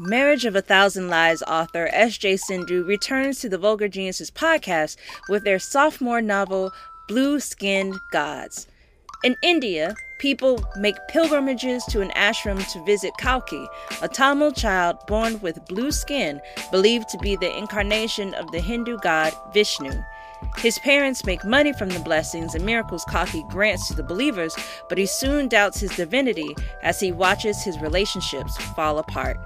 Marriage of a Thousand Lies author S.J. Sindhu returns to the Vulgar Geniuses podcast with their sophomore novel, Blue Skinned Gods. In India, people make pilgrimages to an ashram to visit Kalki, a Tamil child born with blue skin, believed to be the incarnation of the Hindu god Vishnu. His parents make money from the blessings and miracles Kalki grants to the believers, but he soon doubts his divinity as he watches his relationships fall apart.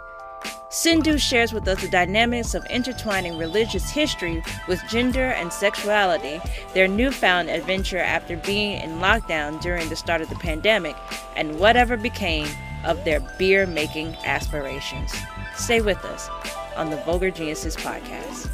Sindhu shares with us the dynamics of intertwining religious history with gender and sexuality, their newfound adventure after being in lockdown during the start of the pandemic, and whatever became of their beer making aspirations. Stay with us on the Vulgar Geniuses podcast.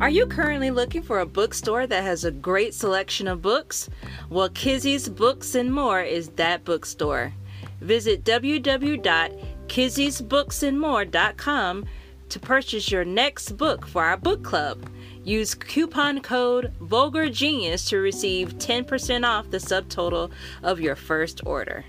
Are you currently looking for a bookstore that has a great selection of books? Well, Kizzy's Books and More is that bookstore. Visit www.kizzy'sbooksandmore.com to purchase your next book for our book club. Use coupon code Vulgar Genius to receive 10% off the subtotal of your first order.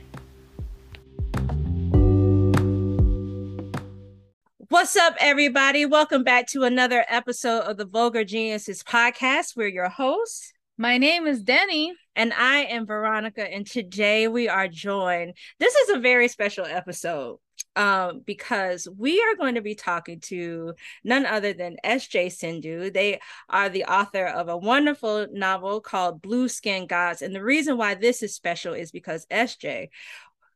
What's up, everybody? Welcome back to another episode of the Vulgar Geniuses podcast. We're your hosts. My name is Denny. And I am Veronica. And today we are joined. This is a very special episode um, because we are going to be talking to none other than S.J. Sindhu. They are the author of a wonderful novel called Blue Skin Gods. And the reason why this is special is because S.J.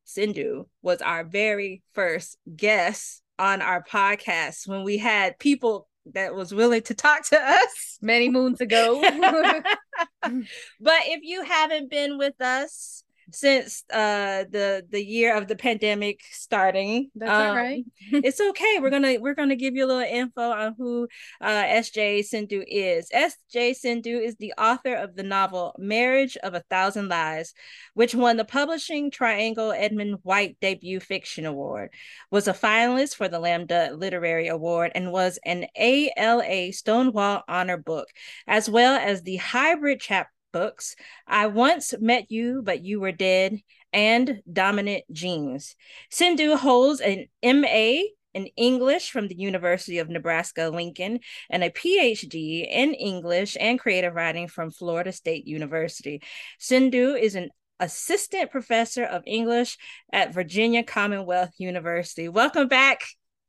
Sindhu was our very first guest on our podcast when we had people that was willing to talk to us many moons ago. but if you haven't been with us since uh the the year of the pandemic starting. That's um, all right. it's okay. We're gonna we're gonna give you a little info on who uh SJ Sindhu is. SJ Sindhu is the author of the novel Marriage of a Thousand Lies, which won the Publishing Triangle Edmund White Debut Fiction Award, was a finalist for the Lambda Literary Award, and was an ALA Stonewall Honor Book, as well as the hybrid chapter books. I once met you, but you were dead, and Dominant Genes. Sindhu holds an MA in English from the University of Nebraska Lincoln and a PhD in English and creative writing from Florida State University. Sindhu is an assistant professor of English at Virginia Commonwealth University. Welcome back.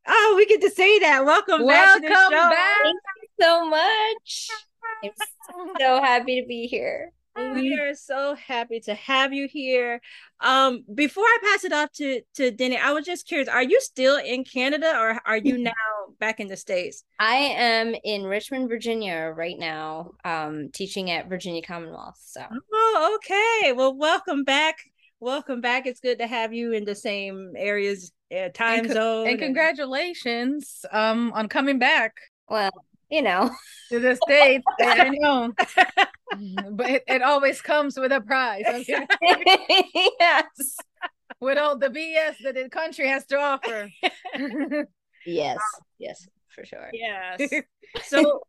Oh, we get to say that. Welcome, Welcome back. Welcome back. Thank you so much. I'm so happy to be here. We are so happy to have you here. Um, before I pass it off to to Denny, I was just curious: Are you still in Canada, or are you now back in the states? I am in Richmond, Virginia, right now, um, teaching at Virginia Commonwealth. So, oh, okay. Well, welcome back. Welcome back. It's good to have you in the same areas, uh, time and co- zone. And congratulations um on coming back. Well, you know, to the states. I know, but it, it, always comes with a prize. Okay? yes, with all the BS that the country has to offer. yes, yes, for sure. Yes. So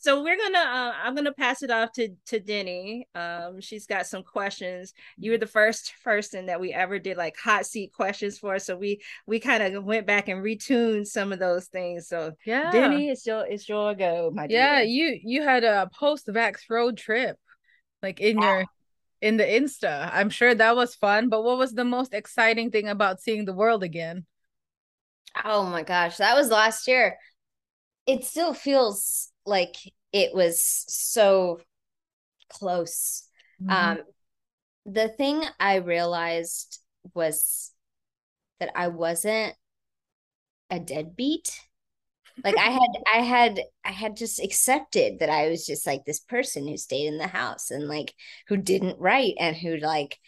so we're gonna uh, i'm gonna pass it off to to denny. Um she's got some questions. You were the first person that we ever did like hot seat questions for so we we kind of went back and retuned some of those things. So yeah. denny it's your it's your go my dear. yeah dear. you you had a post-vax road trip like in your in the insta. I'm sure that was fun but what was the most exciting thing about seeing the world again? Oh my gosh that was last year. It still feels like it was so close. Mm-hmm. Um, the thing I realized was that I wasn't a deadbeat. Like I had, I had, I had just accepted that I was just like this person who stayed in the house and like who didn't write and who like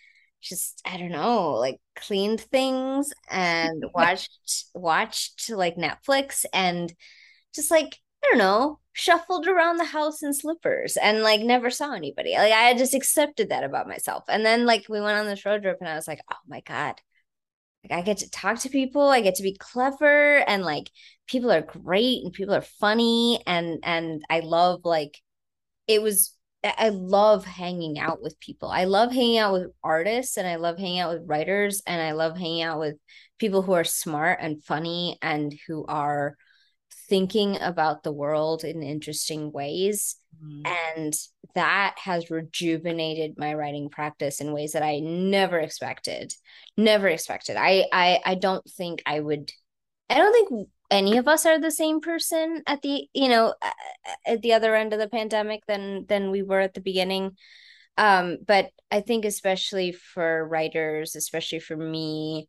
just I don't know, like cleaned things and watched watched like Netflix and just like don't know, shuffled around the house in slippers and like never saw anybody. Like I just accepted that about myself. And then like we went on this road trip and I was like, oh my God, like I get to talk to people, I get to be clever and like people are great and people are funny and and I love like it was I love hanging out with people. I love hanging out with artists and I love hanging out with writers and I love hanging out with people who are smart and funny and who are thinking about the world in interesting ways. Mm. And that has rejuvenated my writing practice in ways that I never expected. Never expected. I I I don't think I would I don't think any of us are the same person at the you know at the other end of the pandemic than than we were at the beginning um but i think especially for writers especially for me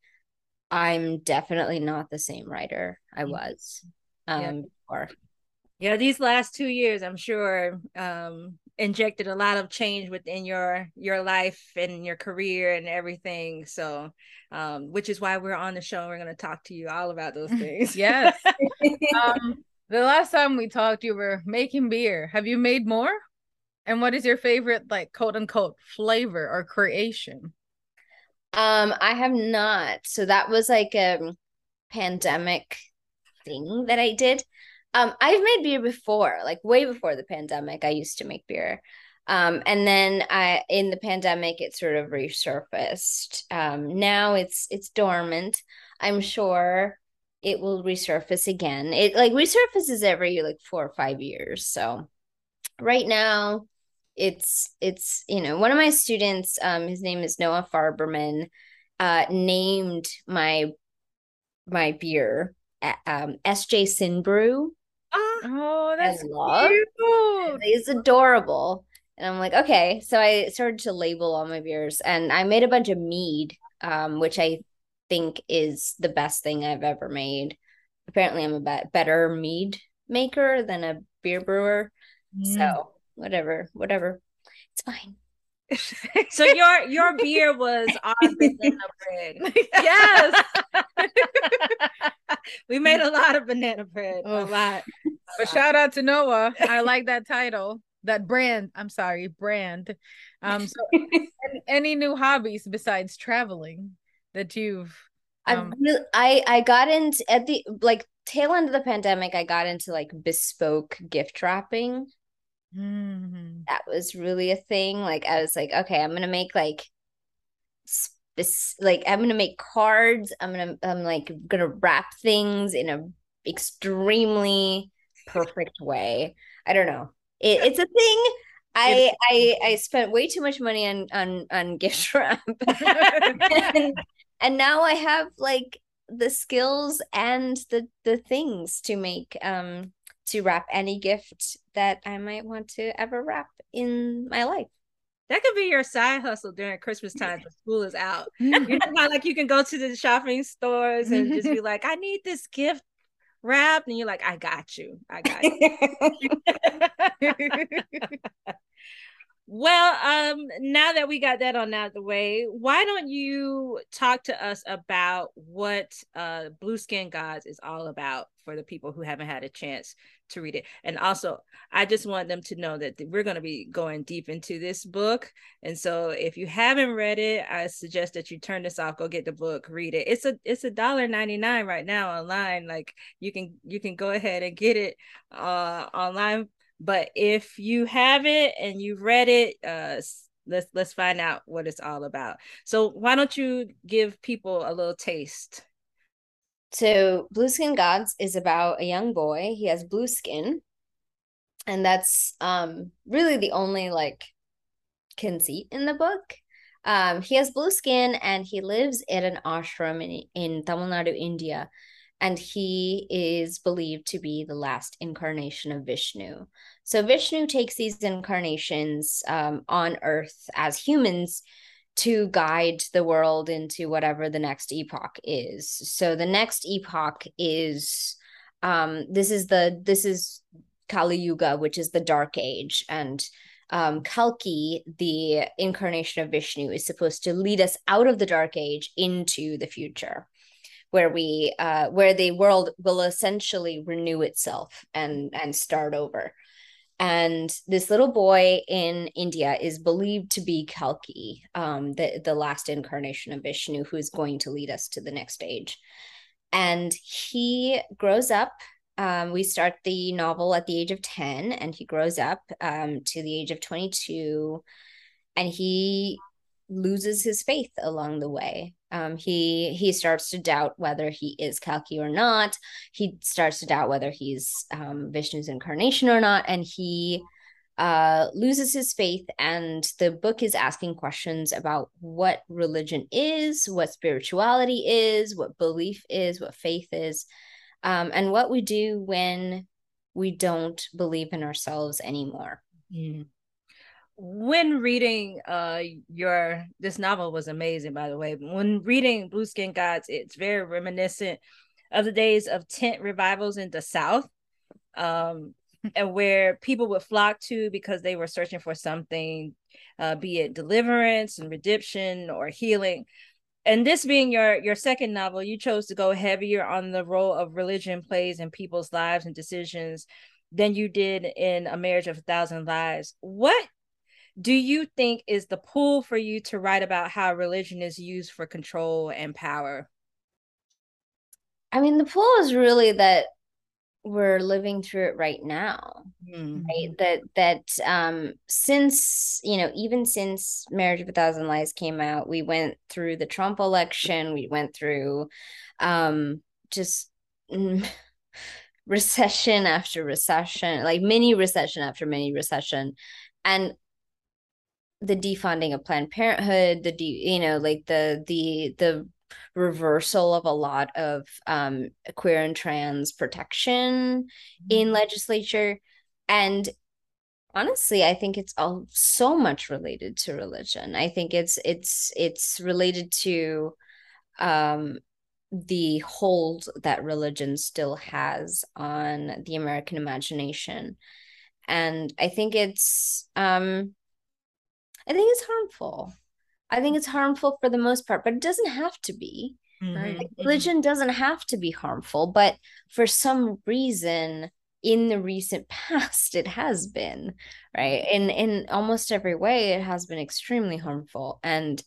i'm definitely not the same writer i mm-hmm. was um yeah. before yeah these last two years i'm sure um injected a lot of change within your your life and your career and everything. So um which is why we're on the show we're going to talk to you all about those things. Yes. Um the last time we talked you were making beer. Have you made more? And what is your favorite like quote unquote flavor or creation? Um i have not. So that was like a pandemic thing that i did um, I've made beer before, like way before the pandemic. I used to make beer. Um, and then I in the pandemic it sort of resurfaced. Um, now it's it's dormant. I'm sure it will resurface again. It like resurfaces every like four or five years. So right now it's it's you know one of my students um his name is Noah Farberman uh named my my beer um SJ Sin Brew Oh, that's cute. He's adorable. And I'm like, okay. So I started to label all my beers and I made a bunch of mead, um, which I think is the best thing I've ever made. Apparently, I'm a be- better mead maker than a beer brewer. Mm. So whatever, whatever. It's fine. So your your beer was our banana bread. Yes. we made a lot of banana bread. Oh. A lot. But shout out to Noah. I like that title. That brand. I'm sorry, brand. Um so any new hobbies besides traveling that you've um... I I got into at the like tail end of the pandemic, I got into like bespoke gift wrapping. Mm-hmm. That was really a thing. Like I was like, okay, I'm gonna make like this like I'm gonna make cards. I'm gonna I'm like gonna wrap things in a extremely perfect way. I don't know. It, it's a thing. I I I spent way too much money on on on gift wrap, and, and now I have like the skills and the the things to make um to wrap any gift that I might want to ever wrap in my life. That could be your side hustle during Christmas time when school is out. you know, like you can go to the shopping stores and just be like, I need this gift wrapped. And you're like, I got you. I got you. Well, um, now that we got that on out of the way, why don't you talk to us about what uh Blueskin Gods is all about for the people who haven't had a chance to read it. And also, I just want them to know that we're going to be going deep into this book. And so if you haven't read it, I suggest that you turn this off, go get the book, read it. It's a it's a dollar 99 right now online. Like you can you can go ahead and get it uh online but if you have it and you've read it, uh, let's let's find out what it's all about. So why don't you give people a little taste? So Blueskin Gods is about a young boy. He has blue skin, and that's um really the only like conceit in the book. Um, he has blue skin and he lives at an ashram in, in Tamil Nadu, India and he is believed to be the last incarnation of Vishnu. So Vishnu takes these incarnations um, on Earth as humans to guide the world into whatever the next epoch is. So the next epoch is um, this is the this is Kali Yuga, which is the dark age, and um, Kalki, the incarnation of Vishnu, is supposed to lead us out of the dark age into the future where we uh, where the world will essentially renew itself and and start over and this little boy in India is believed to be Kalki, um, the the last incarnation of Vishnu, who is going to lead us to the next stage. And he grows up. Um, we start the novel at the age of ten, and he grows up um, to the age of twenty two, and he loses his faith along the way. Um, he he starts to doubt whether he is Kalki or not. He starts to doubt whether he's um, Vishnu's incarnation or not, and he uh, loses his faith. And the book is asking questions about what religion is, what spirituality is, what belief is, what faith is, um, and what we do when we don't believe in ourselves anymore. Mm when reading uh your this novel was amazing by the way. When reading blue skin gods it's very reminiscent of the days of tent revivals in the south um and where people would flock to because they were searching for something uh be it deliverance and redemption or healing. And this being your your second novel you chose to go heavier on the role of religion plays in people's lives and decisions than you did in a marriage of a thousand lies. What do you think is the pull for you to write about how religion is used for control and power? I mean, the pull is really that we're living through it right now mm-hmm. right that that um since you know even since marriage of a thousand lies came out we went through the trump election we went through um just recession after recession like mini recession after mini recession and the defunding of Planned Parenthood, the de, you know, like the the the reversal of a lot of um, queer and trans protection mm-hmm. in legislature, and honestly, I think it's all so much related to religion. I think it's it's it's related to um, the hold that religion still has on the American imagination, and I think it's um I think it's harmful. I think it's harmful for the most part, but it doesn't have to be. Mm-hmm. Like, religion doesn't have to be harmful, but for some reason in the recent past it has been, right? In in almost every way it has been extremely harmful and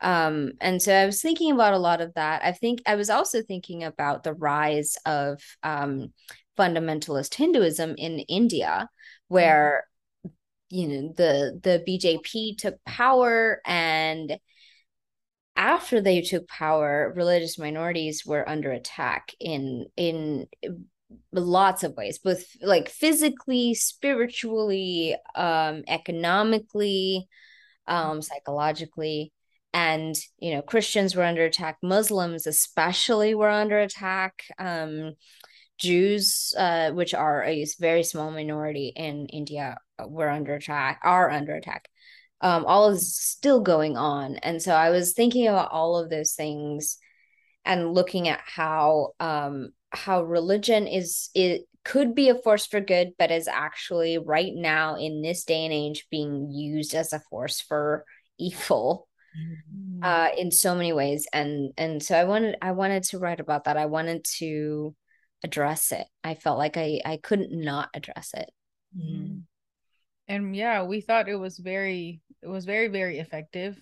um and so I was thinking about a lot of that. I think I was also thinking about the rise of um fundamentalist Hinduism in India where you know the the BJP took power and after they took power religious minorities were under attack in in lots of ways both like physically spiritually um economically um psychologically. And you know christians were under attack muslims especially were under attack um jews uh which are a very small minority in india were under attack are under attack. Um, all is still going on. And so i was thinking about all of those things and looking at how um, how religion is it could be a force for good but is actually right now in this day and age being used as a force for evil mm-hmm. uh, in so many ways. And and so i wanted i wanted to write about that. I wanted to address it. I felt like i i couldn't not address it. Mm-hmm. And yeah we thought it was very it was very very effective.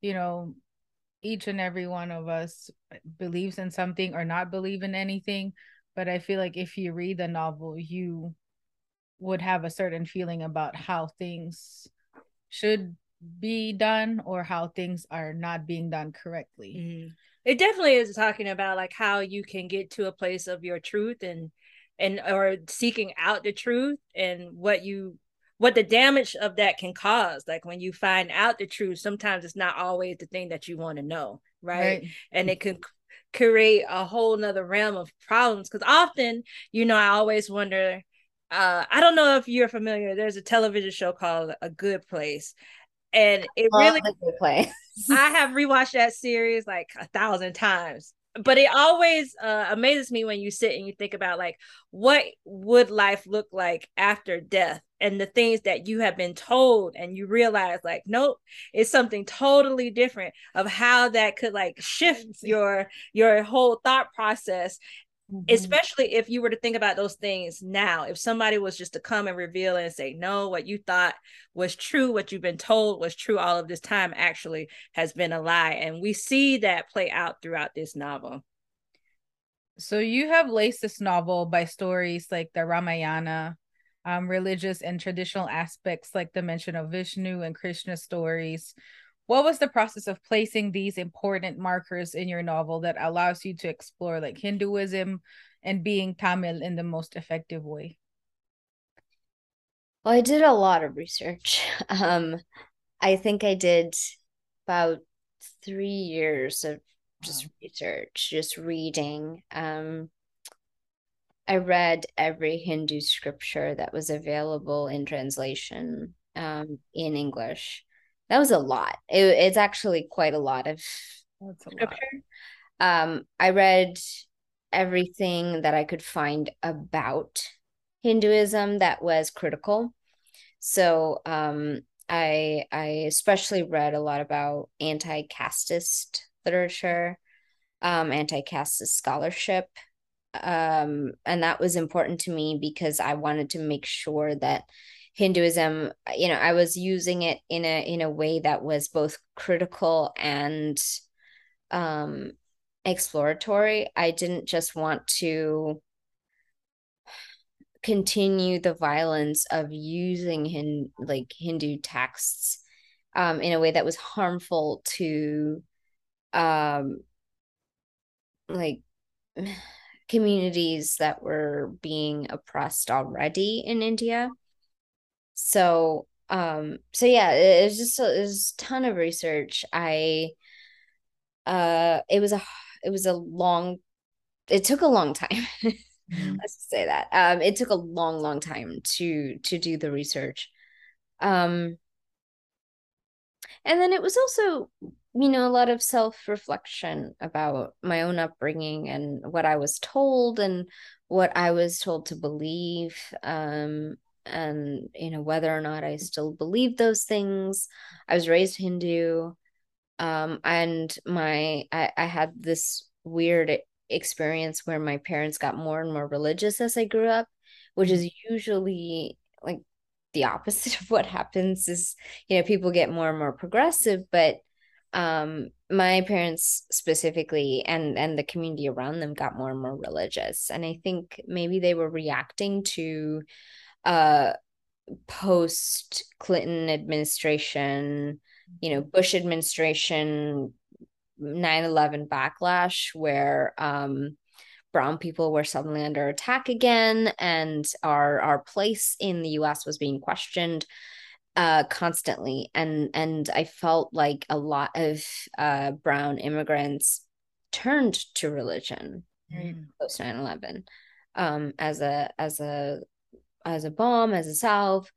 You know each and every one of us believes in something or not believe in anything but i feel like if you read the novel you would have a certain feeling about how things should be done or how things are not being done correctly. Mm-hmm. It definitely is talking about like how you can get to a place of your truth and and or seeking out the truth and what you what the damage of that can cause like when you find out the truth sometimes it's not always the thing that you want to know right? right, and it can create a whole nother realm of problems because often you know i always wonder uh i don't know if you're familiar there's a television show called a good place and it really i have rewatched that series like a thousand times. But it always uh, amazes me when you sit and you think about like what would life look like after death and the things that you have been told and you realize like nope it's something totally different of how that could like shift your your whole thought process Mm-hmm. Especially if you were to think about those things now, if somebody was just to come and reveal and say, no, what you thought was true, what you've been told was true all of this time actually has been a lie. And we see that play out throughout this novel. So you have laced this novel by stories like the Ramayana, um, religious and traditional aspects like the mention of Vishnu and Krishna stories, what was the process of placing these important markers in your novel that allows you to explore like Hinduism and being Tamil in the most effective way? Well, I did a lot of research. Um, I think I did about three years of just wow. research, just reading. Um, I read every Hindu scripture that was available in translation um, in English that was a lot. It, it's actually quite a lot of That's a scripture. Lot. Um, I read everything that I could find about Hinduism that was critical. So um, I I especially read a lot about anti-casteist literature, um, anti-casteist scholarship, um, and that was important to me because I wanted to make sure that Hinduism, you know, I was using it in a in a way that was both critical and um exploratory. I didn't just want to continue the violence of using hin like Hindu texts um in a way that was harmful to um like communities that were being oppressed already in India so um so yeah it, was just a, it was a ton of research. I uh it was a it was a long it took a long time mm-hmm. let's say that. Um it took a long long time to to do the research. Um and then it was also you know a lot of self-reflection about my own upbringing and what i was told and what i was told to believe. Um and you know whether or not i still believe those things i was raised hindu um and my i, I had this weird experience where my parents got more and more religious as i grew up which is mm-hmm. usually like the opposite of what happens is you know people get more and more progressive but um my parents specifically and and the community around them got more and more religious and i think maybe they were reacting to uh post Clinton administration, you know, Bush administration 9/11 backlash where um brown people were suddenly under attack again and our our place in the US was being questioned uh constantly and and I felt like a lot of uh brown immigrants turned to religion mm. post 9/11 um as a as a as a balm, as a salve.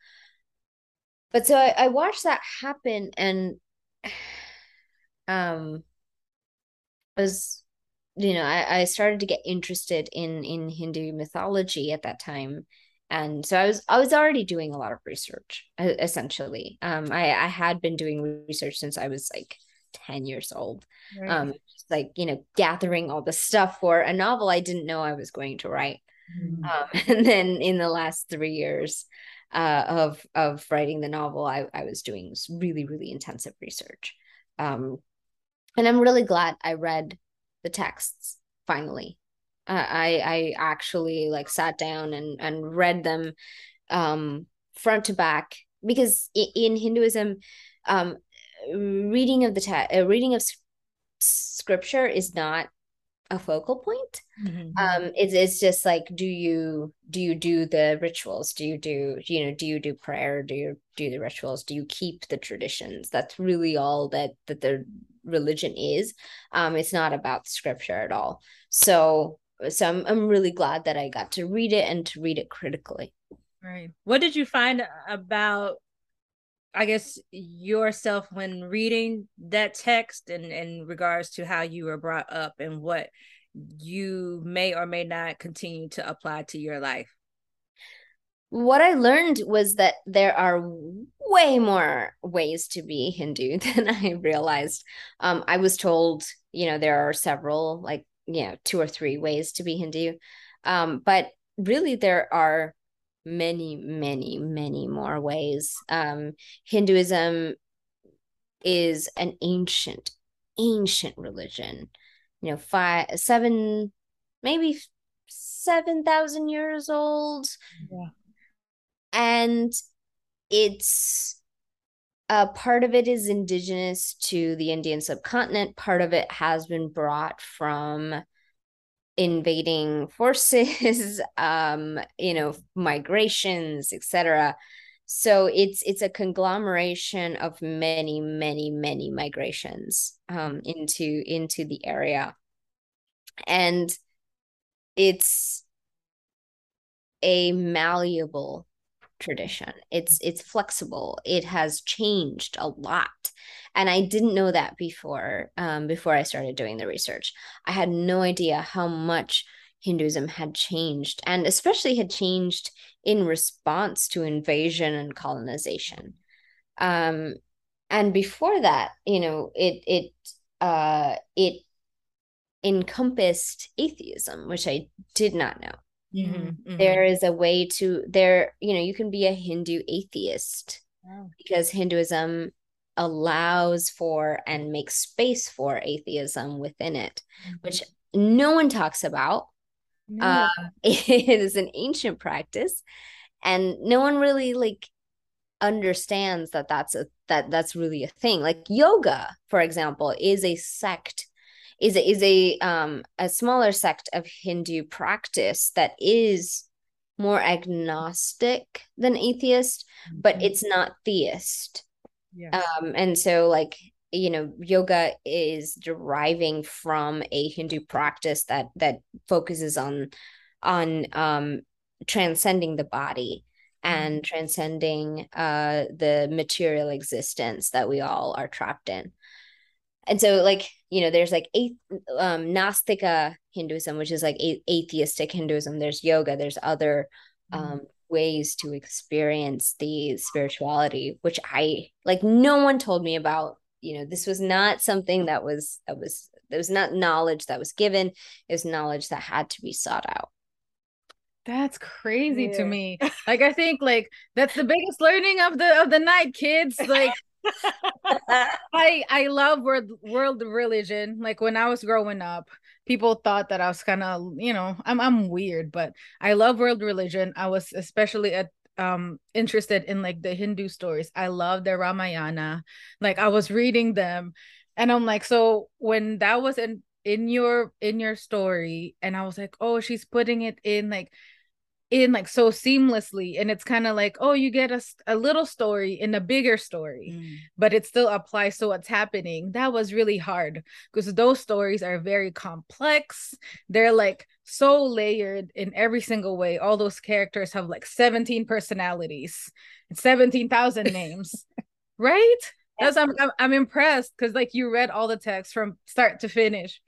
But so I, I watched that happen and um was you know I, I started to get interested in in Hindu mythology at that time and so I was I was already doing a lot of research essentially um I I had been doing research since I was like 10 years old right. um like you know gathering all the stuff for a novel I didn't know I was going to write Mm-hmm. Um, and then in the last three years uh, of of writing the novel, I, I was doing really really intensive research, um, and I'm really glad I read the texts finally. Uh, I I actually like sat down and and read them um, front to back because in Hinduism, um, reading of the te- uh, reading of scripture is not a focal point. Mm-hmm. um it's, it's just like do you do you do the rituals? Do you do you know do you do prayer? Do you do the rituals? Do you keep the traditions? That's really all that that the religion is. Um it's not about scripture at all. So so I'm, I'm really glad that i got to read it and to read it critically. Right. What did you find about I guess yourself when reading that text and in regards to how you were brought up and what you may or may not continue to apply to your life? What I learned was that there are way more ways to be Hindu than I realized. Um, I was told, you know, there are several like you know two or three ways to be Hindu, um, but really there are many many many more ways. Um, Hinduism is an ancient ancient religion, you know, five seven maybe seven thousand years old, Yeah. and it's uh, part of it is indigenous to the Indian subcontinent. Part of it has been brought from invading forces, um, you know, migrations, etc. So it's it's a conglomeration of many, many, many migrations um, into into the area, and it's a malleable tradition. It's it's flexible. It has changed a lot. And I didn't know that before um, before I started doing the research. I had no idea how much Hinduism had changed and especially had changed in response to invasion and colonization. Um, and before that, you know, it it uh, it encompassed atheism, which I did not know. Mm-hmm, mm-hmm. There is a way to there, you know, you can be a Hindu atheist Wow. because Hinduism allows for and makes space for atheism within it, which no one talks about. No. Uh, it is an ancient practice, and no one really like understands that that's a that that's really a thing. Like yoga, for example, is a sect is a, is a um a smaller sect of Hindu practice that is more agnostic than atheist, but Mhm. it's not theist. Yes. Um, and so like you know, yoga is deriving from a Hindu practice that that focuses on on um transcending the body and transcending uh the material existence that we all are trapped in. And so like, you know, there's like a um Nastika Hinduism, which is like a- atheistic Hinduism. There's yoga, there's other um ways to experience the spirituality which i like no one told me about you know this was not something that was that was there was not knowledge that was given it was knowledge that had to be sought out That's crazy to me. Like I think like that's the biggest learning of the of the night, kids. Like I I love world world religion. Like when I was growing up, people thought that I was kind of, you know, I'm I'm weird, but I love world religion. I was especially at um interested in like the Hindu stories. I love the Ramayana. Like I was reading them and I'm like so when that was in in your in your story and I was like, "Oh, she's putting it in like in like so seamlessly and it's kind of like oh you get a little story in a bigger story Mm. but it still applies to what's happening. That was really hard because those stories are very complex. They're like so layered in every single way. All those characters have like 17 personalities and 17,000 names right? That's I'm, I'm I'm impressed because like you read all the text from start to finish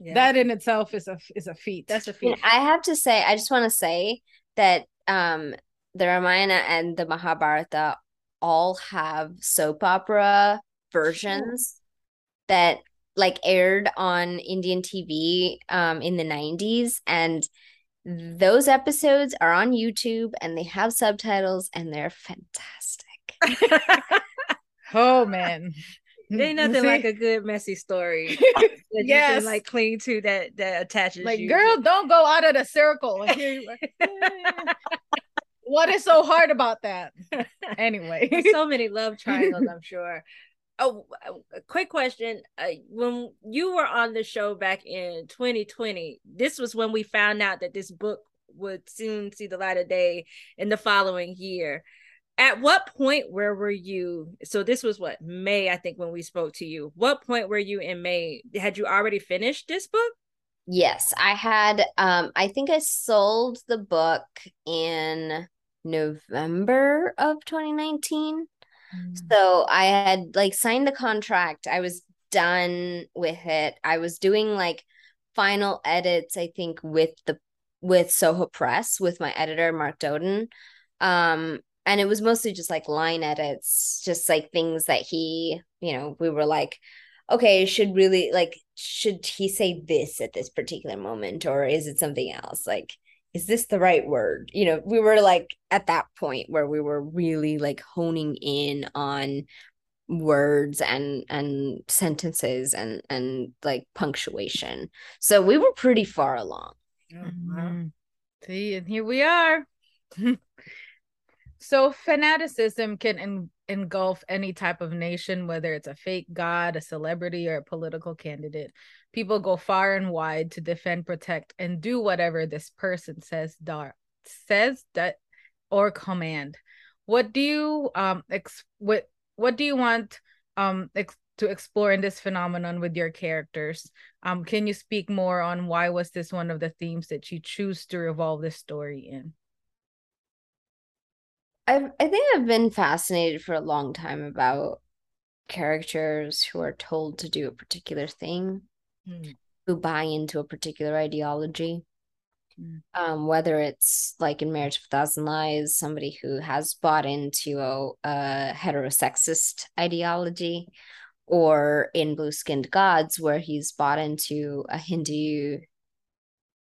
Yeah. that in itself is a is a feat that's a You know, feat. i have to say i just want to say that um the ramayana and the mahabharata all have soap opera versions that like aired on indian tv um in the 90s and those episodes are on youtube and they have subtitles and they're fantastic oh man Ain't nothing See? like a good messy story that you Yes. can like cling to that that attaches like you. girl don't go out of the circle you are. what is so hard about that anyway so many love triangles, I'm sure. Oh, a quick question. Uh, when you were on the show back in 2020, this was when we found out that this book would soon see the light of day in the following year. At what point where were you? So this was what May, I think, when we spoke to you. What point were you in May? Had you already finished this book? Yes, I had um I think I sold the book in November of 2019. So I had like signed the contract. I was done with it. I was doing like final edits, I think, with the with Soho Press with my editor Mark Doten. Um and it was mostly just like line edits, just like things that he, you know, we were like, okay, should really like should he say this at this particular moment or is it something else? Like is this the right word? You know, we were like at that point where we were really like honing in on words and and sentences and and like punctuation. So we were pretty far along. Mm-hmm. See, and here we are. so fanaticism can en- engulf any type of nation, whether it's a fake god, a celebrity, or a political candidate. People go far and wide to defend, protect, and do whatever this person says dar- says that or command. What do you um ex- what what do you want um ex- to explore in this phenomenon with your characters? Um, can you speak more on why was this one of the themes that you choose to revolve this story in? I I think I've been fascinated for a long time about characters who are told to do a particular thing, mm. who buy into a particular ideology. Mm. Um, whether it's like in Marriage of a Thousand Lies, somebody who has bought into a, a heterosexist ideology, or in Blue Skinned Gods, where he's bought into a Hindu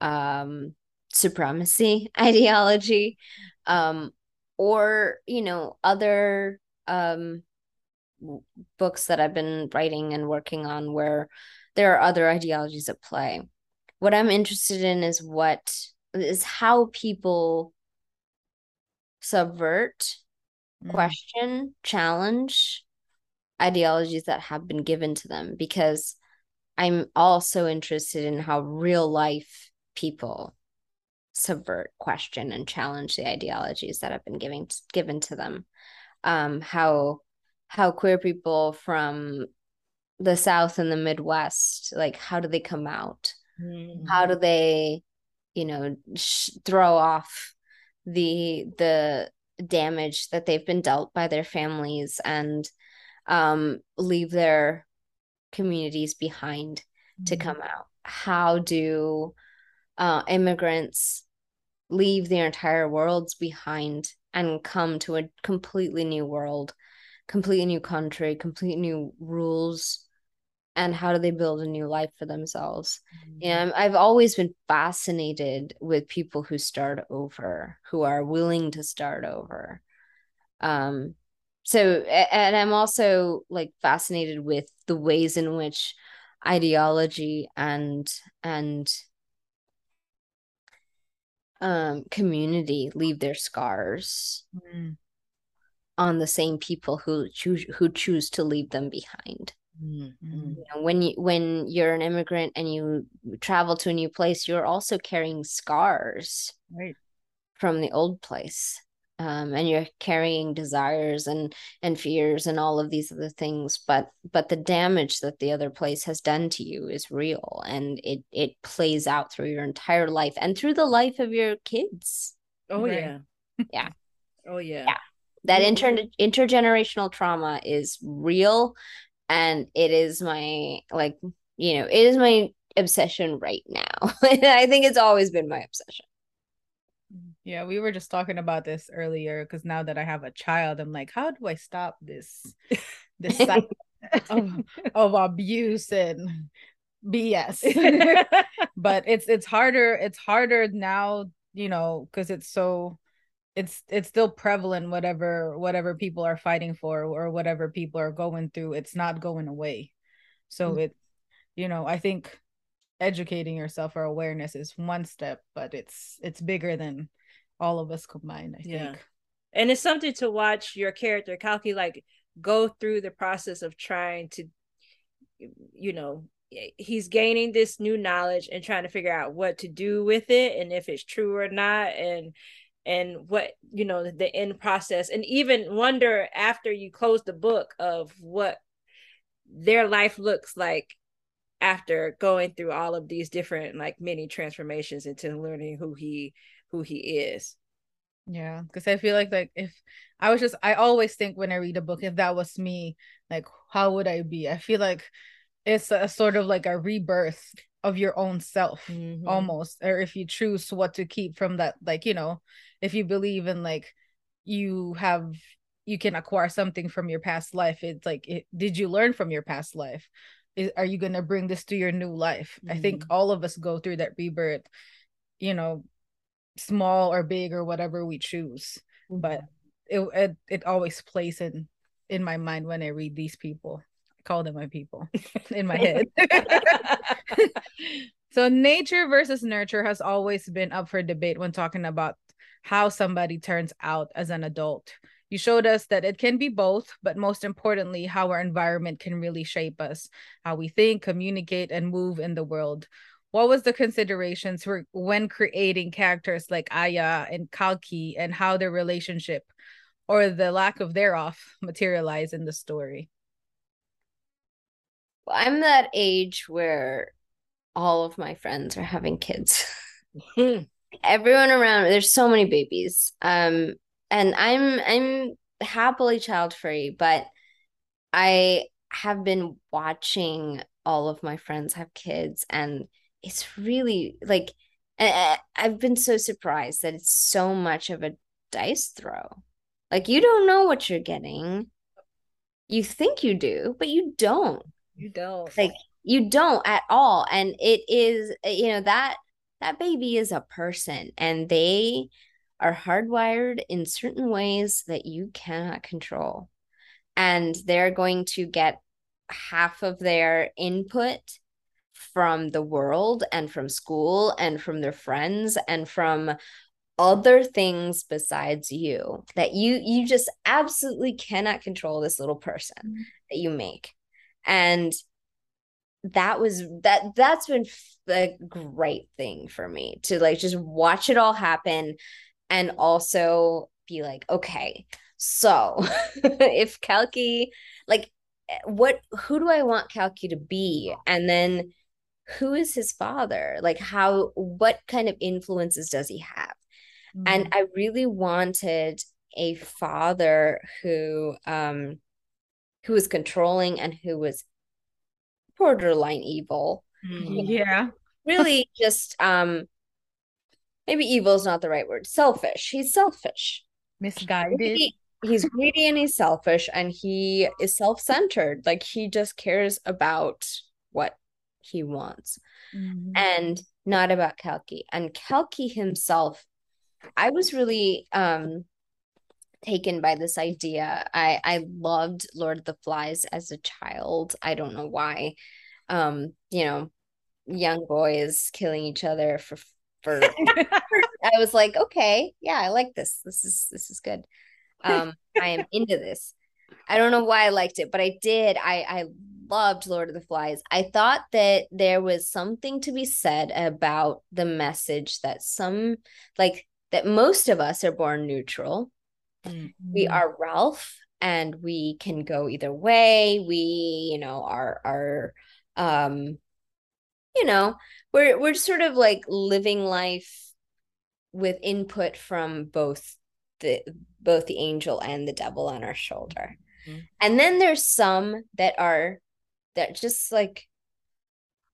um, supremacy ideology. Um, or you know other um books that I've been writing and working on where there are other ideologies at play. What I'm interested in is what is how people subvert, mm. question, challenge ideologies that have been given to them because I'm also interested in how real life people subvert, question, and challenge the ideologies that have been giving given to them. Um, how how queer people from the South and the Midwest, like how do they come out? Mm-hmm. How do they, you know, sh- throw off the the damage that they've been dealt by their families and um, leave their communities behind mm-hmm. to come out? How do uh, immigrants leave their entire worlds behind and come to a completely new world, completely new country, completely new rules, and how do they build a new life for themselves? Mm-hmm. And I've always been fascinated with people who start over, who are willing to start over. Um, so, and I'm also like fascinated with the ways in which ideology and and um community leave their scars mm. on the same people who choose who choose to leave them behind mm-hmm. you know, when you when you're an immigrant and you travel to a new place you're also carrying scars right from the old place um, and you're carrying desires and and fears and all of these other things but but the damage that the other place has done to you is real and it it plays out through your entire life and through the life of your kids. Oh right? yeah. Yeah. Oh yeah. Yeah. That inter- intergenerational trauma is real and it is my like you know it is my obsession right now. I think it's always been my obsession yeah, we were just talking about this earlier because now that I have a child, I'm like, how do I stop this this cycle of, of abuse and BS? but it's it's harder, it's harder now, you know, because it's so it's it's still prevalent whatever whatever people are fighting for or whatever people are going through, it's not going away. So mm-hmm. it you know, I think educating yourself or awareness is one step, but it's it's bigger than all of us combined i yeah. think and it's something to watch your character kalki like go through the process of trying to you know he's gaining this new knowledge and trying to figure out what to do with it and if it's true or not and and what you know the end process and even wonder after you close the book of what their life looks like after going through all of these different like many transformations into learning who he who he is. Yeah, because I feel like like if I was just I always think when I read a book, if that was me, like how would I be? I feel like it's a sort of like a rebirth of your own self mm-hmm. almost or if you choose what to keep from that like you know if you believe in like you have you can acquire something from your past life it's like it, did you learn from your past life is, are you going to bring this to your new life mm-hmm. i think mm-hmm. all of us go through that rebirth you know small or big or whatever we choose mm-hmm. but it, it it always plays in in my mind when i read these people i call them my people in my head so nature versus nurture has always been up for debate when talking about how somebody turns out as an adult you showed us that it can be both, but most importantly, how our environment can really shape us, how we think, communicate, and move in the world. What was the considerations for when creating characters like Aya and Kalki and how their relationship or the lack of thereof materialize in the story? Well, I'm that age where all of my friends are having kids. Everyone around, there's so many babies. Um, and I'm I'm happily child free, but I have been watching all of my friends have kids and it's really like I've been so surprised that it's so much of a dice throw. Like you don't know what you're getting. You think you do, but you don't. You don't. Like you don't at all and it is you know that that baby is a person and they are hardwired in certain ways that you cannot control. And they're going to get half of their input from the world and from school and from their friends and from other things besides you that you you just absolutely cannot control this little person mm-hmm. that you make and that was that that's been a great thing for me to like just watch it all happen and also be like, okay, so if Kalki, like, what, who do I want Kalki to be? And then who is his father? Like, how, what kind of influences does he have? Mm-hmm. And I really wanted a father who, um, who was controlling and who was borderline evil. Mm-hmm. Yeah. really just um maybe evil is not the right word selfish he's selfish misguided he, he's greedy and he's selfish and he is self-centered like he just cares about what he wants mm-hmm. and not about Kalki and Kalki himself I was really um taken by this idea I I loved Lord of the Flies as a child I don't know why um you know young boys killing each other for for I was like, okay, yeah, I like this. This is this is good. Um, I am into this. I don't know why I liked it, but I did. I I loved Lord of the Flies. I thought that there was something to be said about the message that some like that most of us are born neutral. Mm-hmm. We are Ralph and we can go either way. We, you know, are are um you know, we're we're sort of like living life with input from both the both the angel and the devil on our shoulder. Mm-hmm. And then there's some that are that just like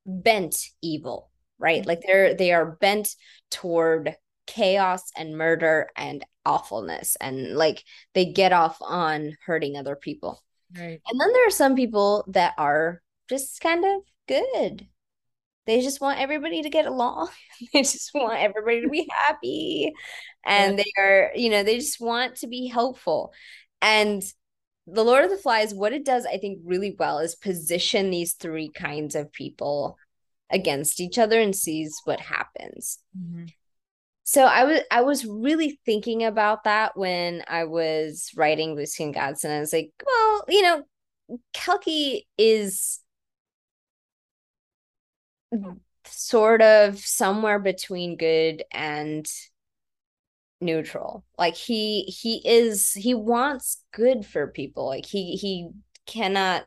bent evil, right? Mm-hmm. Like they're they are bent toward chaos and murder and awfulness and like they get off on hurting other people. Right. And then there are some people that are just kind of good they just want everybody to get along they just want everybody to be happy and yeah. they are you know they just want to be helpful and the lord of the flies what it does i think really well is position these three kinds of people against each other and sees what happens mm-hmm. so i was i was really thinking about that when i was writing Gods and i was like well you know Kalki is sort of somewhere between good and neutral like he he is he wants good for people like he he cannot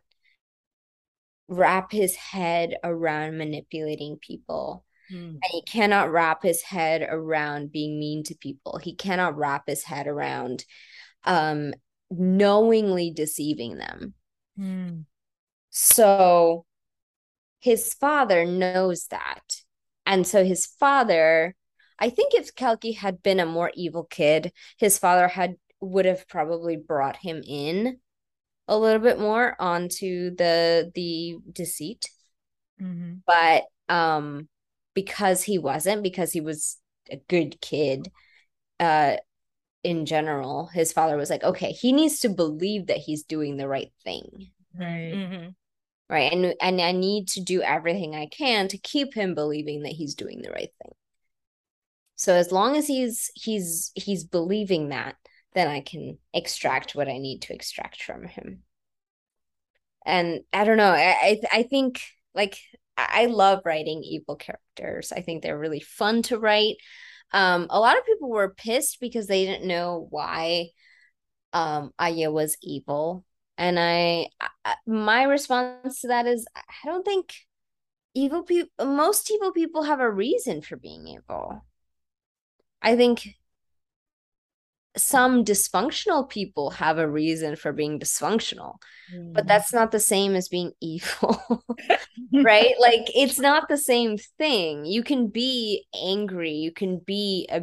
wrap his head around manipulating people mm. and he cannot wrap his head around being mean to people he cannot wrap his head around um knowingly deceiving them mm. so his father knows that. And so his father, I think if Kalki had been a more evil kid, his father had would have probably brought him in a little bit more onto the the deceit. Mm-hmm. But um because he wasn't because he was a good kid uh in general his father was like okay he needs to believe that he's doing the right thing right mm-hmm. right and and i need to do everything i can to keep him believing that he's doing the right thing so as long as he's he's he's believing that then i can extract what i need to extract from him and i don't know i i, think like I love writing evil characters. I think they're really fun to write. Um, a lot of people were pissed because they didn't know why um Aya was evil. And I, I my response to that is I don't think evil people most evil people have a reason for being evil. I think some dysfunctional people have a reason for being dysfunctional mm. but that's not the same as being evil right like it's not the same thing you can be angry you can be a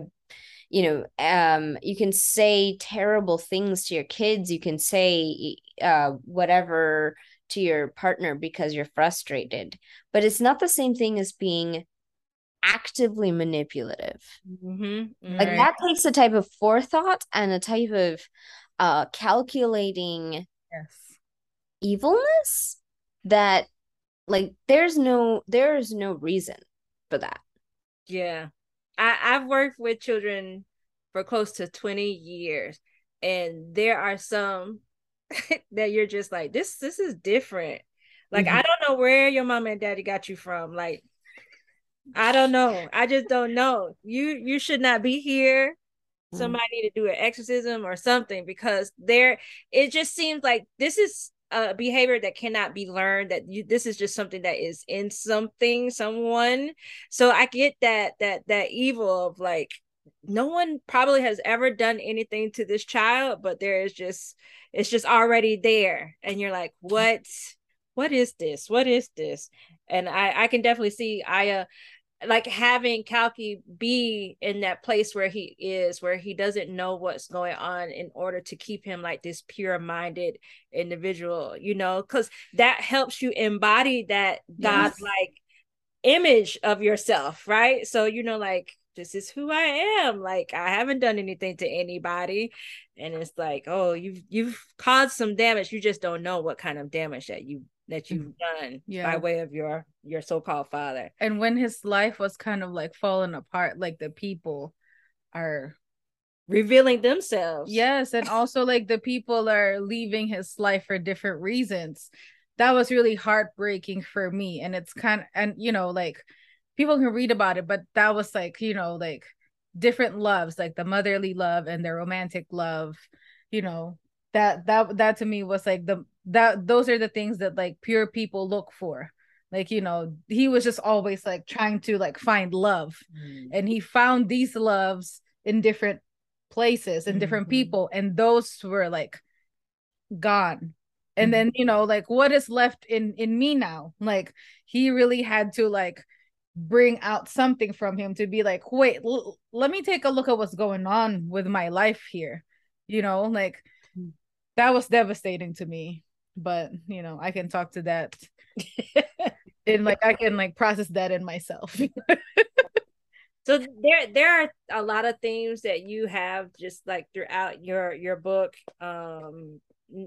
you know um you can say terrible things to your kids you can say uh whatever to your partner because you're frustrated but it's not the same thing as being actively manipulative. Mm-hmm. Like right. that takes a type of forethought and a type of uh calculating yes. evilness that like there's no there's no reason for that. Yeah. I, I've worked with children for close to 20 years and there are some that you're just like this this is different like mm-hmm. i don't know where your mom and daddy got you from like I don't know. I just don't know. You you should not be here. Mm. Somebody need to do an exorcism or something because there it just seems like this is a behavior that cannot be learned that you this is just something that is in something someone so i get that that that evil of like no one probably has ever done anything to this child but there is just it's just already there and you're like what what is this what is this and i i can definitely see aya like having Kalki be in that place where he is, where he doesn't know what's going on, in order to keep him like this pure minded individual, you know, because that helps you embody that yes. God like image of yourself, right? So, you know, like, this is who I am. Like, I haven't done anything to anybody. And it's like, oh, you've you've caused some damage. You just don't know what kind of damage that you that you've mm-hmm. done yeah. by way of your your so-called father and when his life was kind of like falling apart like the people are revealing themselves yes and also like the people are leaving his life for different reasons that was really heartbreaking for me and it's kind of and you know like people can read about it but that was like you know like different loves like the motherly love and the romantic love you know that that that to me was like the that those are the things that like pure people look for like you know he was just always like trying to like find love mm. and he found these loves in different places and different mm-hmm. people and those were like gone and mm-hmm. then you know like what is left in in me now like he really had to like bring out something from him to be like wait l- let me take a look at what's going on with my life here you know like mm. that was devastating to me but you know i can talk to that and like i can like process that in myself. So there there are a lot of themes that you have just like throughout your your book um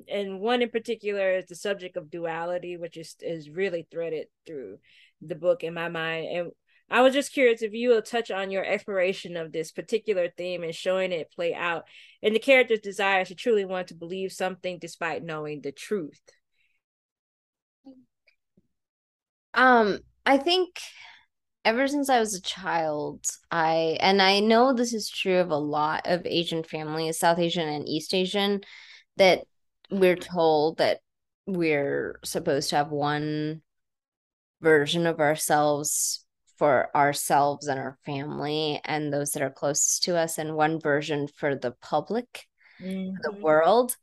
and one in particular is the subject of duality which is is really threaded through the book in my mind. And I was just curious if you will touch on your exploration of this particular theme and showing it play out and the character's desire to truly want to believe something despite knowing the truth. Um, I think ever since I was a child, I and I know this is true of a lot of Asian families, South Asian and East Asian, that we're told that we're supposed to have one version of ourselves for ourselves and our family and those that are closest to us and one version for the public mm-hmm. the world.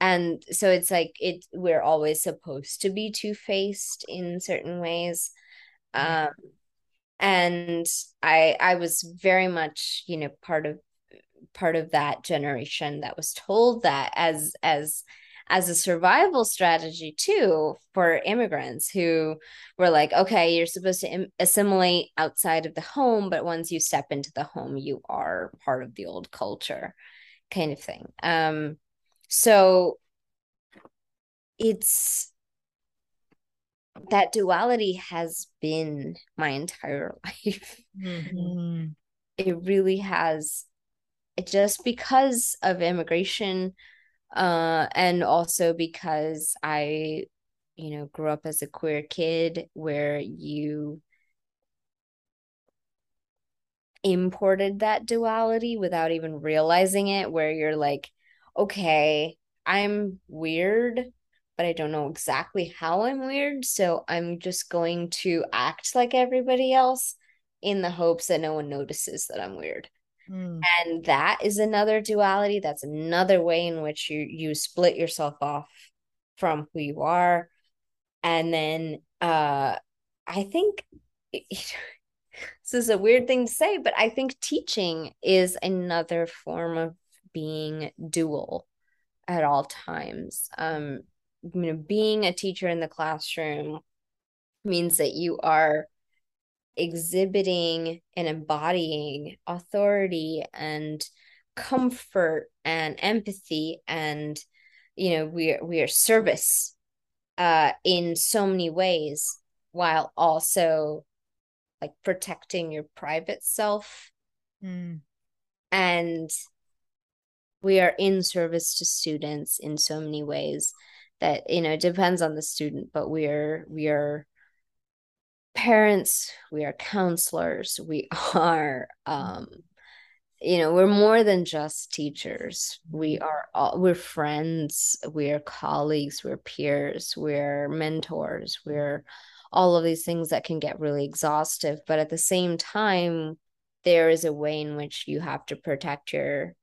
And so it's like it we're always supposed to be two-faced in certain ways. Um and i i was very much you know part of part of that generation that was told that as as as a survival strategy too for immigrants who were like okay you're supposed to Im- assimilate outside of the home but once you step into the home you are part of the old culture kind of thing. Um so it's that duality has been my entire life. Mm-hmm. it really has. It just because of immigration uh, and also because I, you know, grew up as a queer kid where you imported that duality without even realizing it, where you're like, okay, I'm weird, but I don't know exactly how I'm weird. So I'm just going to act like everybody else in the hopes that no one notices that I'm weird. Mm. And that is another duality. That's another way in which you you split yourself off from who you are. And then uh I think this is a weird thing to say, but I think teaching is another form of being dual at all times. Um, you know, being a teacher in the classroom means that you are exhibiting and embodying authority and comfort and empathy and you know we are, we are service uh in so many ways while also like protecting your private self mm. and we are in service to students in so many ways that you know it depends on the student but we are we are parents we are counselors we are um you know we're more than just teachers we mm-hmm. are all we're friends we're colleagues we're peers we're mentors we're all of these things that can get really exhaustive but at the same time there is a way in which you have to protect your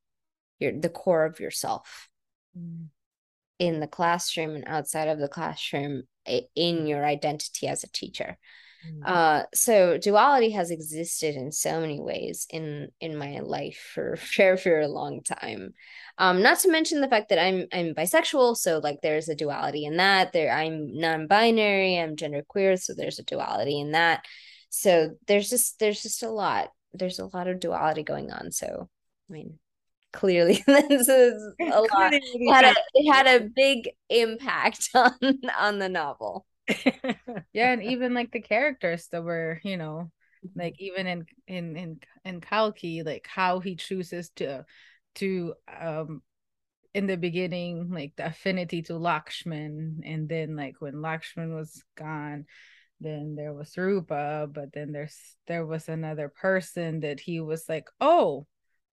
your the core of yourself mm. in the classroom and outside of the classroom in your identity as a teacher Mm. Uh, so duality has existed in so many ways in in my life for very very long time. Um, not to mention the fact that I'm I'm bisexual, so like there's a duality in that. There I'm non-binary, I'm genderqueer, so there's a duality in that. So there's just there's just a lot. There's a lot of duality going on. So I mean, clearly this is a lot. It had a, it had a big impact on on the novel. yeah, and even like the characters that were, you know, like mm-hmm. even in in in in Kalki, like how he chooses to to um in the beginning, like the affinity to Lakshman, and then like when Lakshman was gone, then there was Rupa, but then there's there was another person that he was like, oh,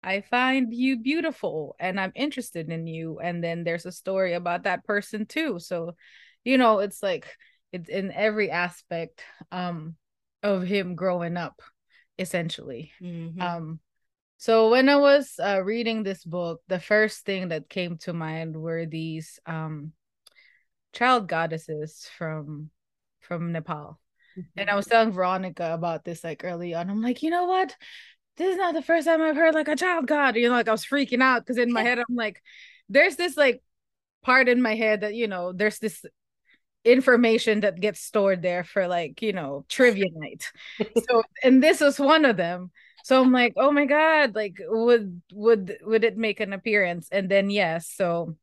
I find you beautiful and I'm interested in you. And then there's a story about that person too. So, you know, it's like it's in every aspect um of him growing up essentially. Mm-hmm. um so when i was uh, reading this book the first thing that came to mind were these um child goddesses from from nepal. Mm-hmm. and i was telling veronica about this like early on. I'm like you know what? This is not the first time i've heard like a child god. You know like i was freaking out because in my head i'm like there's this like part in my head that you know there's this information that gets stored there for like you know trivia night. So and this was one of them. So i'm like oh my god like would would would it make an appearance? And then yes so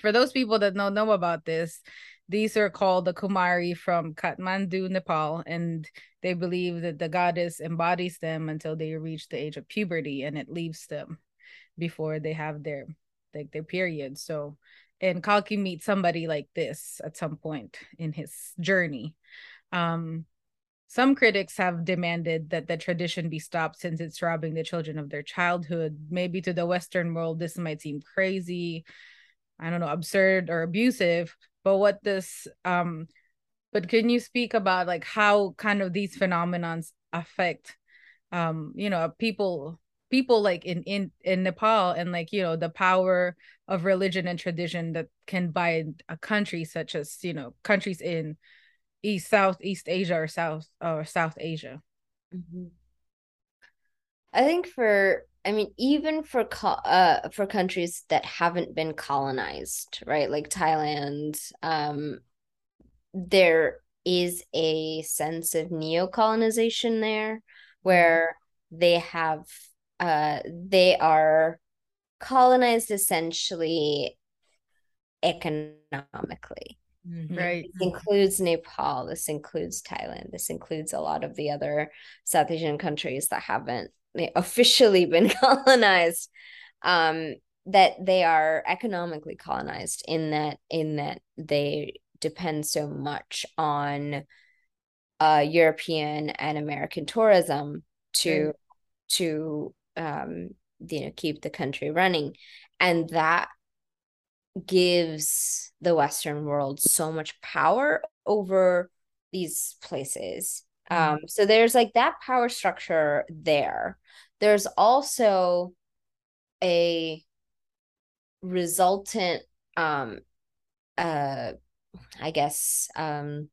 for those people that don't know about this these are called the kumari from kathmandu nepal and they believe that the goddess embodies them until they reach the age of puberty and it leaves them before they have their like their period. So and Kalki meets somebody like this at some point in his journey. Um, some critics have demanded that the tradition be stopped since it's robbing the children of their childhood. Maybe to the Western world, this might seem crazy, I don't know, absurd or abusive. But what this, um, but can you speak about like how kind of these phenomenons affect, um, you know, people people like in in in Nepal and like you know the power of religion and tradition that can bind a country such as you know countries in East Southeast Asia or South or South Asia. Mm-hmm. I think for I mean, even for co- uh for countries that haven't been colonized, right? Like Thailand, um, there is a sense of neo-colonization there where they have uh they are colonized essentially economically. Mm-hmm. Right. This includes Nepal. This includes Thailand. This includes a lot of the other South Asian countries that haven't officially been colonized. Um, that they are economically colonized in that in that they depend so much on uh, European and American tourism to to um, you know keep the country running, and that gives the Western world so much power over these places. Mm-hmm. Um, so there's like that power structure there. There's also a resultant um uh I guess um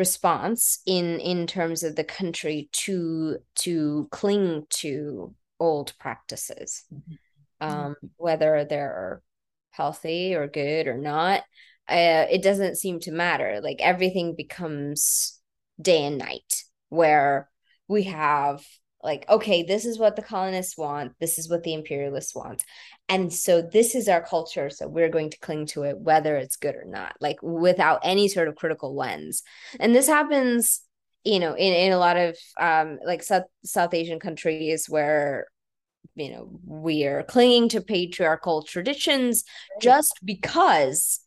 response in in terms of the country to to cling to old practices. Mm-hmm Mm-hmm. um, whether they're healthy or good or not. Uh, it doesn't seem to matter. Like everything becomes day and night, where we have like, okay, this is what the colonists want, this is what the imperialists want. And so this is our culture. So we're going to cling to it, whether it's good or not, like without any sort of critical lens. And this happens you know in, in a lot of um like south south asian countries where you know we are clinging to patriarchal traditions just because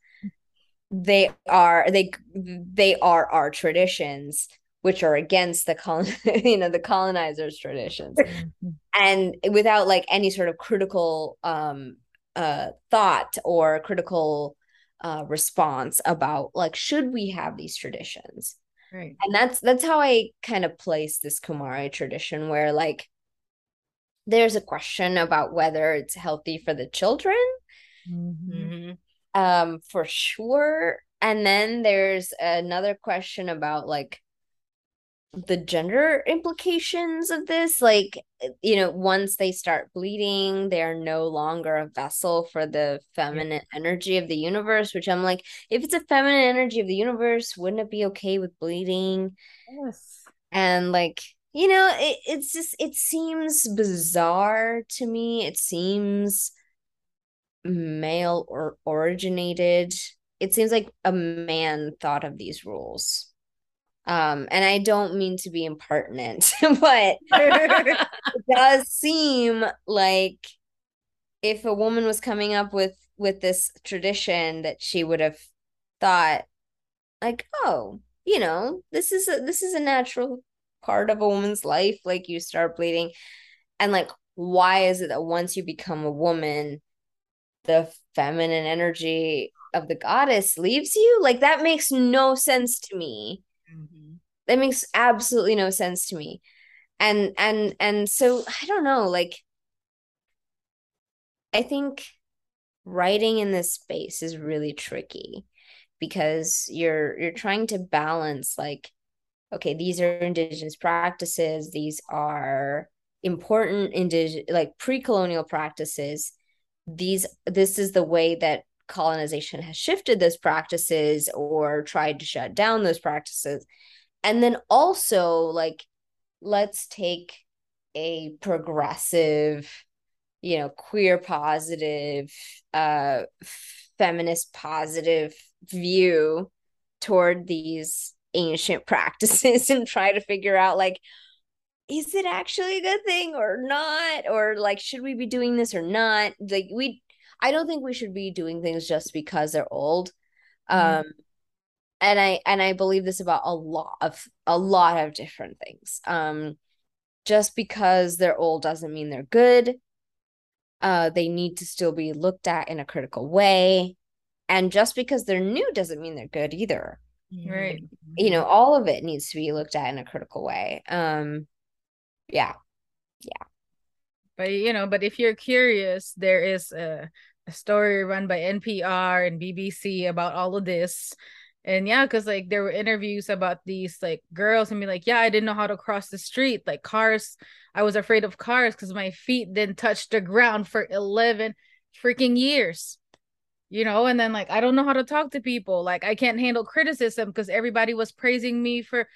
they are they they are our traditions which are against the colon you know the colonizers traditions. Mm-hmm. and without like any sort of critical um uh thought or critical uh response about like should we have these traditions? Right. And that's that's how i kind of place this kumari tradition where like there's a question about whether it's healthy for the children mm-hmm. um for sure. And then there's another question about like the gender implications of this like eh, you know once they start bleeding they're no longer a vessel for the feminine energy of the universe which i'm like if it's a feminine energy of the universe wouldn't it be okay with bleeding? Yes. And like you know it, it's just it seems bizarre to me. It seems male or originated. It seems like a man thought of these rules um and i don't mean to be impertinent but it does seem like if a woman was coming up with with this tradition that she would have thought like oh you know this is a this is a natural part of a woman's life like you start bleeding and like why is it that once you become a woman the feminine energy of the goddess leaves you like that makes no sense to me. That makes absolutely no sense to me and and and so i don't know like i think writing in this space is really tricky because you're you're trying to balance like okay, these are indigenous practices, these are important indigenous like pre-colonial practices. These this is the way that colonization has shifted those practices or tried to shut down those practices. And then also like let's take a progressive you know queer positive uh feminist positive view toward these ancient practices and try to figure out like is it actually a good thing or not? Or like should we be doing this or not? Like we i don't think we should be doing things just because they're old. Mm-hmm. um and i and i believe this about a lot of a lot of different things. Um just because they're old doesn't mean they're good. Uh they need to still be looked at in a critical way. And just because they're new doesn't mean they're good either. Right. You know all of it needs to be looked at in a critical way. Um yeah. Yeah. But you know but if you're curious there is a, a story run by npr and bbc about all of this and yeah because like there were interviews about these like girls and be like yeah i didn't know how to cross the street. Like cars i was afraid of cars because my feet didn't touch the ground for 11 freaking years you know? And then like i don't know how to talk to people. Like i can't handle criticism because everybody was praising me for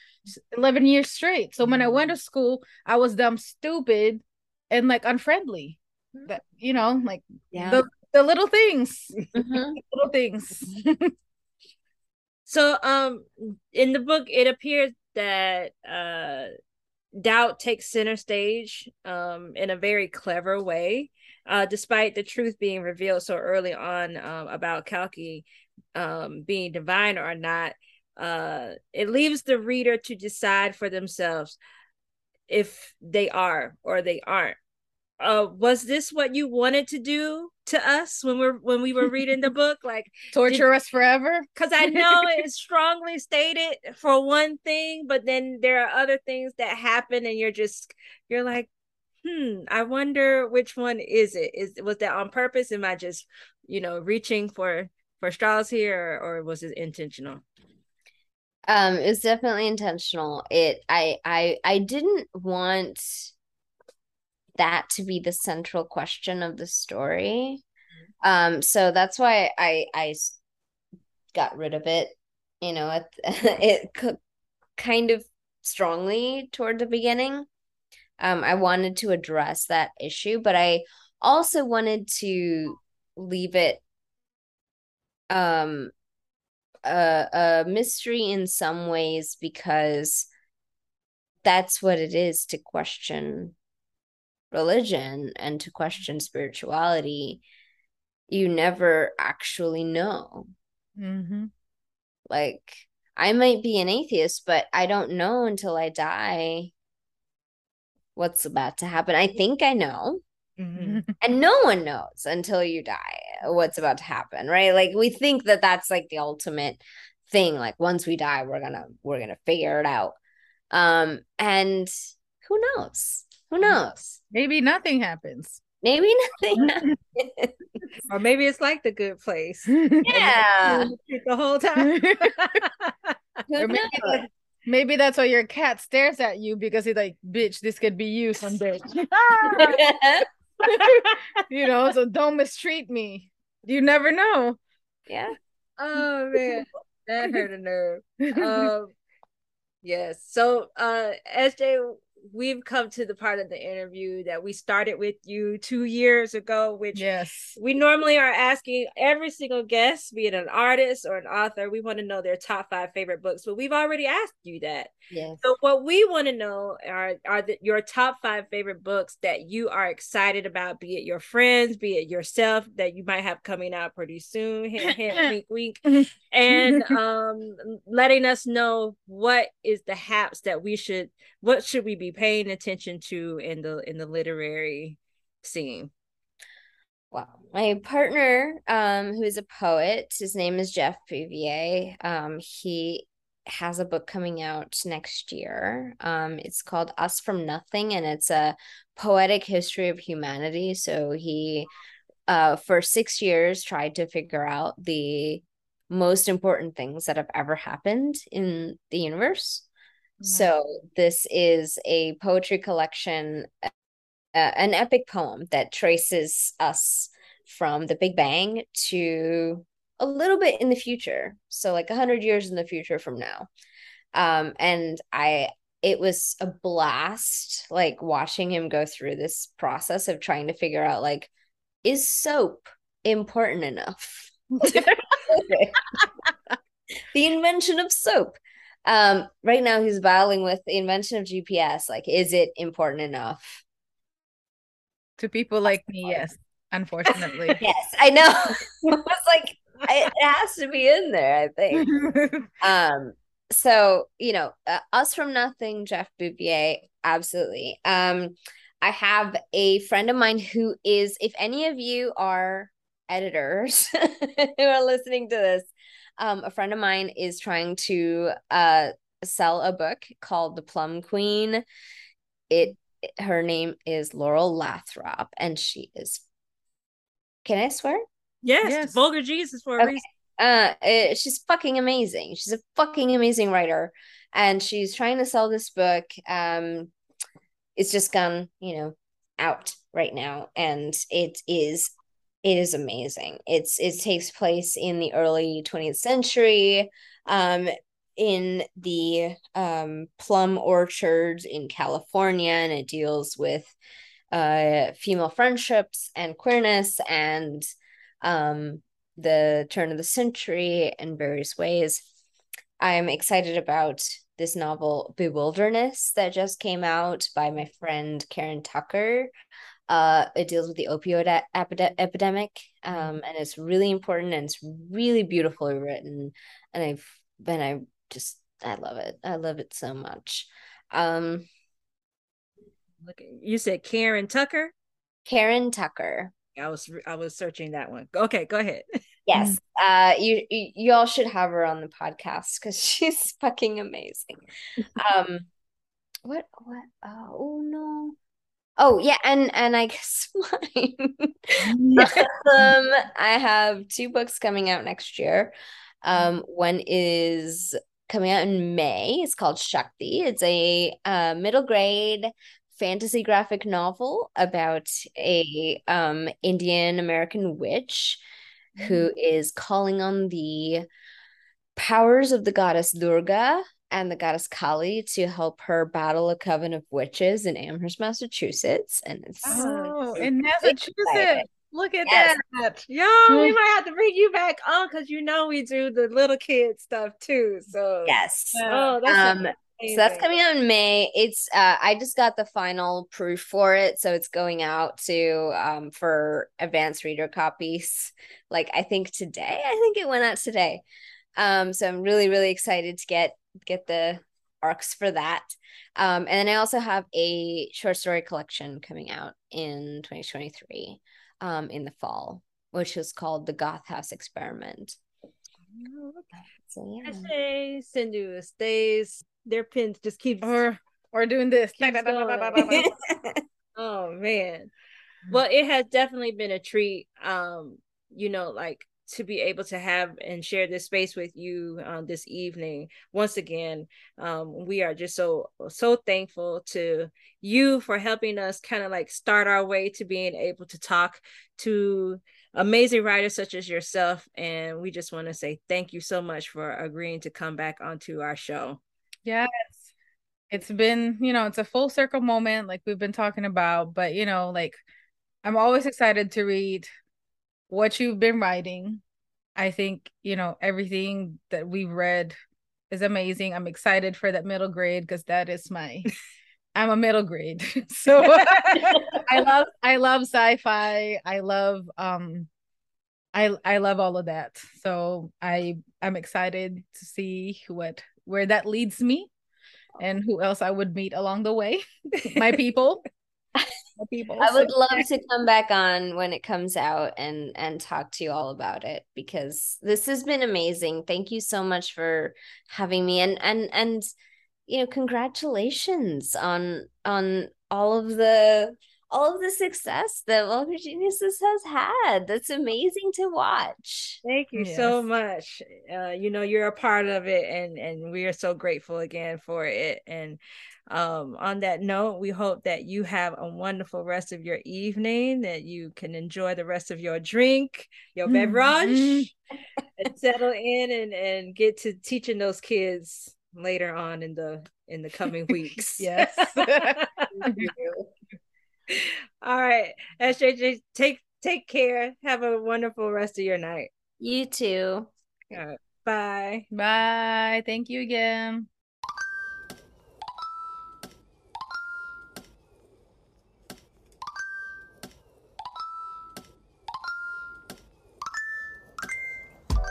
11 years straight. So when i went to school i was dumb stupid and like unfriendly. That you know like Yeah. the, the little things. Mhm. little things So, um, in the book, it appears that uh, doubt takes center stage, um, in a very clever way, uh, despite the truth being revealed so early on, um, about Kalki, um, being divine or not. Uh, it leaves the reader to decide for themselves if they are or they aren't. Uh, was this what you wanted to do to us when we're when we were reading the book? Like, torture us forever because I know it's strongly stated for one thing, but then there are other things that happen, and you're just you're like, hmm, I wonder which one is it? Is was that on purpose? Am I just you know reaching for for straws here, or, or was it intentional? Um, it was definitely intentional. It I I I didn't want that to be the central question of the story. Um, so that's why I I got rid of it, you know, it it kind of strongly toward the beginning. Um, I wanted to address that issue, but I also wanted to leave it um a, a mystery in some ways because that's what it is to question religion and to question spirituality. You never actually know. mm-hmm. Like, I might be an atheist, but I don't know until I die what's about to happen. I think I know. Mm-hmm. and no one knows until you die what's about to happen right like we think that that's like the ultimate thing like once we die we're gonna we're gonna figure it out um and who knows who knows? maybe nothing happens. Maybe nothing Or maybe it's like the good place. yeah. The whole time. who maybe knows? maybe that's why your cat stares at you because he's like bitch this could be you someday. You know so don't mistreat me. You never know. Yeah. Oh man, that hurt a nerve. um yes. So uh sj we've come to the part of the interview that we started with you two years ago which yes. we normally are asking every single guest be it an artist or an author we want to know their top five favorite books but we've already asked you that. Yes. So what we want to know are are the, your top five favorite books that you are excited about, be it your friends, be it yourself that you might have coming out pretty soon. Hint, hint, wink, wink, and um, letting us know what is the haps that we should, what should we be paying attention to in the in the literary scene. Wow. My partner, um, who is a poet, his name is Geoff Bouvier. Um, he has a book coming out next year. Um, it's called Us from Nothing, and it's a poetic history of humanity. So he, uh, for six years, tried to figure out the most important things that have ever happened in the universe. So this is a poetry collection uh, an epic poem that traces us from the Big Bang to a little bit in the future. So like a hundred years in the future from now. Um, and I it was a blast like watching him go through this process of trying to figure out like is soap important enough the invention of soap um right now he's battling with the invention of gps like is it important enough? To people like me yes unfortunately. Yes i know. It's like it has to be in there i think. Um so you know uh, us from nothing Geoff Bouvier absolutely. Um i have a friend of mine who is if any of you are editors who are listening to this um a friend of mine is trying to uh sell a book called the plum queen it her name is laurel lathrop and she is can i swear Yes, Yes. vulgar Geniuses for a Okay. reason. Uh, it, she's fucking amazing. She's a fucking amazing writer, and she's trying to sell this book. Um, it's just gone, you know, out right now, and it is it is amazing. It's it takes place in the early 20th century. Um, in the um, plum orchards in California, and it deals with uh, female friendships and queerness and um, the turn of the century in various ways. I'm excited about this novel Bewilderness that just came out by my friend Karen Tucker. Uh, it deals with the opioid epide- epidemic, um, and it's really important and it's really beautifully written. And I've been I just I love it. I love it so much. Um Look, you said Karen Tucker. Karen Tucker. I was I was searching that one. Okay, go ahead. Yes. Uh you you, you all should have her on the podcast cuz she's fucking amazing. um what what oh no. Oh yeah, and and I guess mine. um I have two books coming out next year. Um one is coming out in May. It's called Shakti. It's a uh, middle grade fantasy graphic novel about a um, Indian American witch who mm. calling on the powers of the goddess Durga and the goddess Kali to help her battle a coven of witches in Amherst, Massachusetts. And it's oh, in Massachusetts. Exciting. Look at yes. that. Yo, we might have to bring you back on because you know we do the little kid stuff too. So yes. Oh, that's um, so that's coming out in May. It's uh I just got the final proof for it. So it's going out to um for advanced reader copies. Like I think today. I think it went out today. Um so I'm really, really excited to get get the arcs for that. Um and then I also have a short story collection coming out in 2023 um, in the fall, which is called the Goth House Experiment. Oh, okay. So yeah. Stay, Sindhu stays. Their pins just keep or or doing this. oh man. Well, it has definitely been a treat. Um, you know, like to be able to have and share this space with you uh, this evening. Once again um, we are just so so thankful to you for helping us kind of like start our way to being able to talk to amazing writers such as yourself. And we just want to say thank you so much for agreeing to come back onto our show. Yes. It's been you know it's a full circle moment like we've been talking about but you know like i'm always excited to read what you've been writing. I think, you know, everything that we've read is amazing. I'm excited for that middle grade because that is my I'm a middle grade. so I love I love sci-fi. I love um I I love all of that. So I I'm excited to see what where that leads me and who else I would meet along the way. my people people. I would love to come back on when it comes out and and talk to you all about it because this has been amazing. Thank you so much for having me and and and you know congratulations on on all of the all of the success that Vulgar Geniuses has had. That's amazing to watch. Thank you yes. so much. Uh, you know, you're a part of it and and we are so grateful again for it. And um, on that note, we hope that you have a wonderful rest of your evening, that you can enjoy the rest of your drink, your beverage, mm-hmm. and settle in and, and get to teaching those kids later on in the in the coming weeks. yes. All right. SJJ, take take care. Have a wonderful rest of your night. You too. All right. Bye. Bye. Thank you again.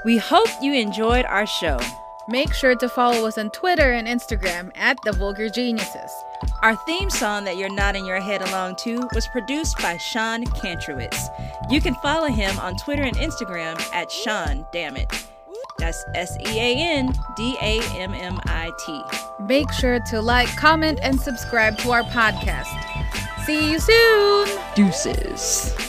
We hope you enjoyed our show. Make sure to follow us on Twitter and Instagram at The Vulgar Geniuses. Our theme song that you're nodding your head along to was produced by Sean Kantrowitz. You can follow him on Twitter and Instagram at Sean Dammit. That's S E A N D A M M I T. Make sure to like, comment, and subscribe to our podcast. See you soon. Deuces.